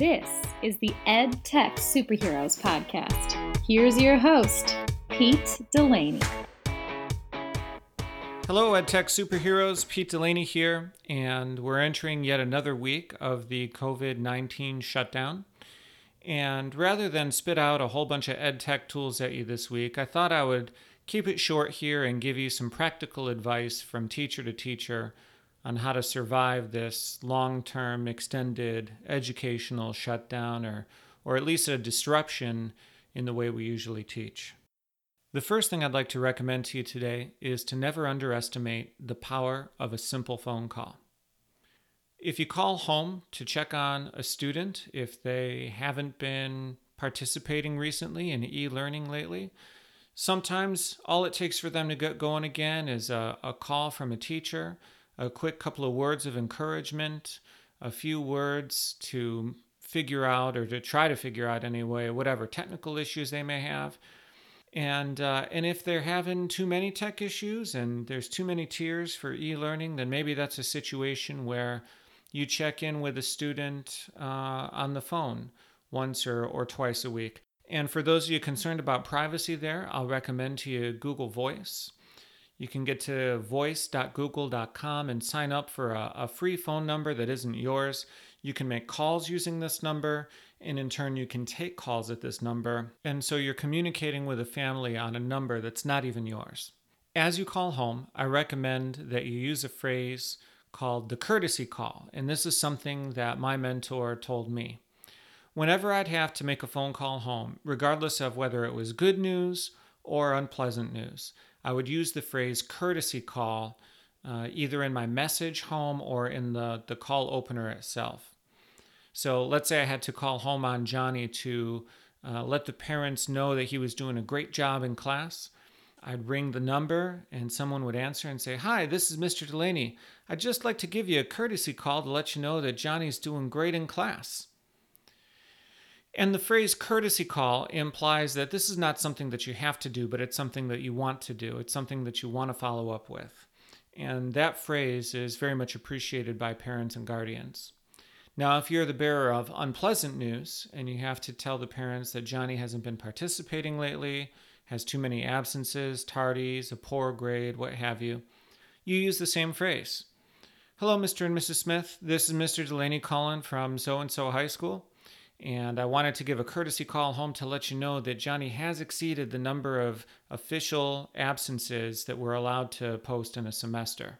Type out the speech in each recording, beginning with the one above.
This is the Ed Tech Superheroes Podcast. Here's your host, Pete Delaney. Hello, EdTech Superheroes. Pete Delaney here, and we're entering yet another week of the COVID 19 shutdown. And rather than spit out a whole bunch of EdTech tools at you this week, I thought I would keep it short here and give you some practical advice from teacher to teacher on how to survive this long term, extended educational shutdown or, or at least a disruption in the way we usually teach. The first thing I'd like to recommend to you today is to never underestimate the power of a simple phone call. If you call home to check on a student, if they haven't been participating recently in e learning lately, sometimes all it takes for them to get going again is a, a call from a teacher, a quick couple of words of encouragement, a few words to figure out or to try to figure out anyway whatever technical issues they may have and uh, and if they're having too many tech issues and there's too many tiers for e-learning, then maybe that's a situation where you check in with a student uh, on the phone once or, or twice a week. And for those of you concerned about privacy there, I'll recommend to you Google Voice. You can get to voice.google.com and sign up for a, a free phone number that isn't yours. You can make calls using this number and in turn you can take calls at this number. And so you're communicating with a family on a number that's not even yours. As you call home, I recommend that you use a phrase called the courtesy call. And this is something that my mentor told me. Whenever I'd have to make a phone call home, regardless of whether it was good news or unpleasant news, I would use the phrase courtesy call uh, either in my message home or in the, the call opener itself. So let's say I had to call home on Johnny to uh, let the parents know that he was doing a great job in class. I'd ring the number and someone would answer and say, Hi, this is Mr. Delaney. I'd just like to give you a courtesy call to let you know that Johnny's doing great in class. And the phrase courtesy call implies that this is not something that you have to do, but it's something that you want to do. It's something that you want to follow up with. And that phrase is very much appreciated by parents and guardians. Now, if you're the bearer of unpleasant news and you have to tell the parents that Johnny hasn't been participating lately, has too many absences, tardies, a poor grade, what have you, you use the same phrase. Hello, Mr. and Mrs. Smith. This is Mr. Delaney calling from so and so high school. And I wanted to give a courtesy call home to let you know that Johnny has exceeded the number of official absences that we're allowed to post in a semester.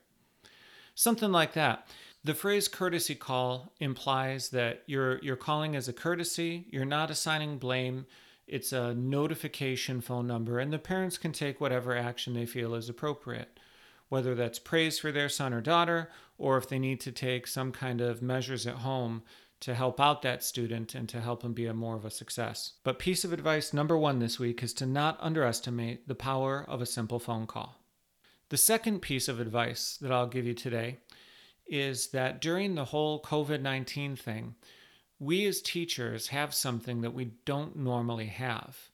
Something like that. The phrase courtesy call implies that you're you're calling as a courtesy, you're not assigning blame. It's a notification phone number and the parents can take whatever action they feel is appropriate. Whether that's praise for their son or daughter or if they need to take some kind of measures at home to help out that student and to help him be a more of a success. But piece of advice number 1 this week is to not underestimate the power of a simple phone call. The second piece of advice that I'll give you today is that during the whole COVID 19 thing, we as teachers have something that we don't normally have.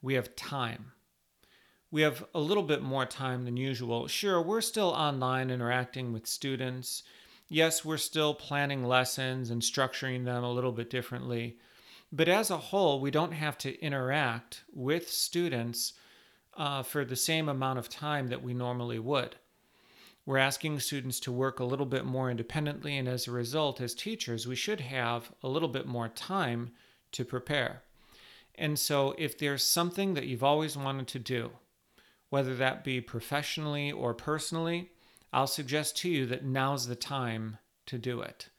We have time. We have a little bit more time than usual. Sure, we're still online interacting with students. Yes, we're still planning lessons and structuring them a little bit differently. But as a whole, we don't have to interact with students uh, for the same amount of time that we normally would. We're asking students to work a little bit more independently, and as a result, as teachers, we should have a little bit more time to prepare. And so, if there's something that you've always wanted to do, whether that be professionally or personally, I'll suggest to you that now's the time to do it.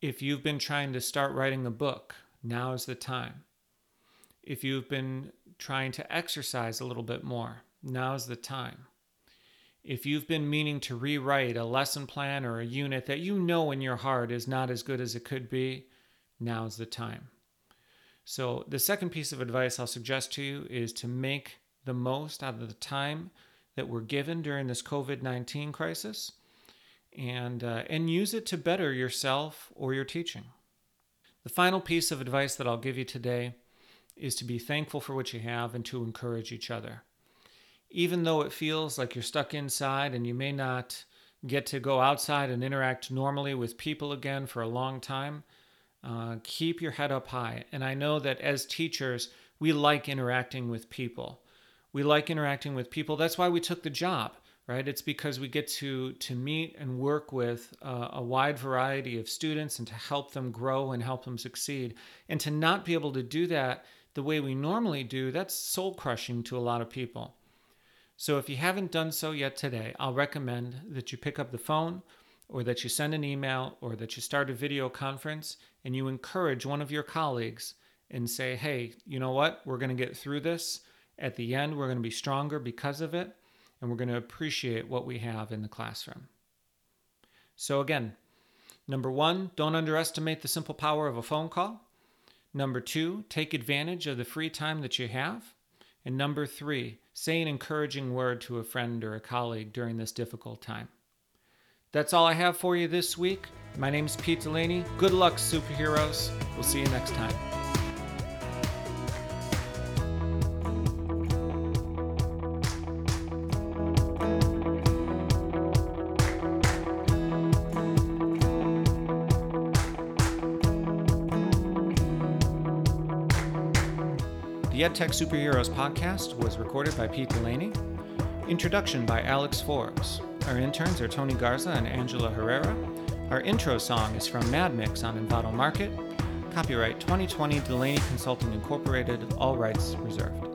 If you've been trying to start writing a book, now is the time. If you've been trying to exercise a little bit more, now's the time. If you've been meaning to rewrite a lesson plan or a unit that you know in your heart is not as good as it could be, now's the time. So, the second piece of advice I'll suggest to you is to make the most out of the time that we're given during this COVID 19 crisis and, uh, and use it to better yourself or your teaching. The final piece of advice that I'll give you today is to be thankful for what you have and to encourage each other even though it feels like you're stuck inside and you may not get to go outside and interact normally with people again for a long time, Uh, keep your head up high. And I know that as teachers, we like interacting with people. We like interacting with people. That's why we took the job, right? It's because we get to to meet and work with uh, a wide variety of students and to help them grow and help them succeed. And to not be able to do that the way we normally do, that's soul crushing to a lot of people. So if you haven't done so yet today, I'll recommend that you pick up the phone or that you send an email or that you start a video conference and you encourage one of your colleagues and say, hey, you know what? We're going to get through this. At the end, we're going to be stronger because of it, and we're going to appreciate what we have in the classroom. So, again, number one, don't underestimate the simple power of a phone call. Number two, take advantage of the free time that you have. And number three, say an encouraging word to a friend or a colleague during this difficult time. That's all I have for you this week. My name is Pete Delaney. Good luck, superheroes. We'll see you next time. The EdTech Superheroes podcast was recorded by Pete Delaney. Introduction by Alex Forbes. Our interns are Tony Garza and Angela Herrera. Our intro song is from Mad Mix on Envato Market. Copyright 2020 Delaney Consulting Incorporated, all rights reserved.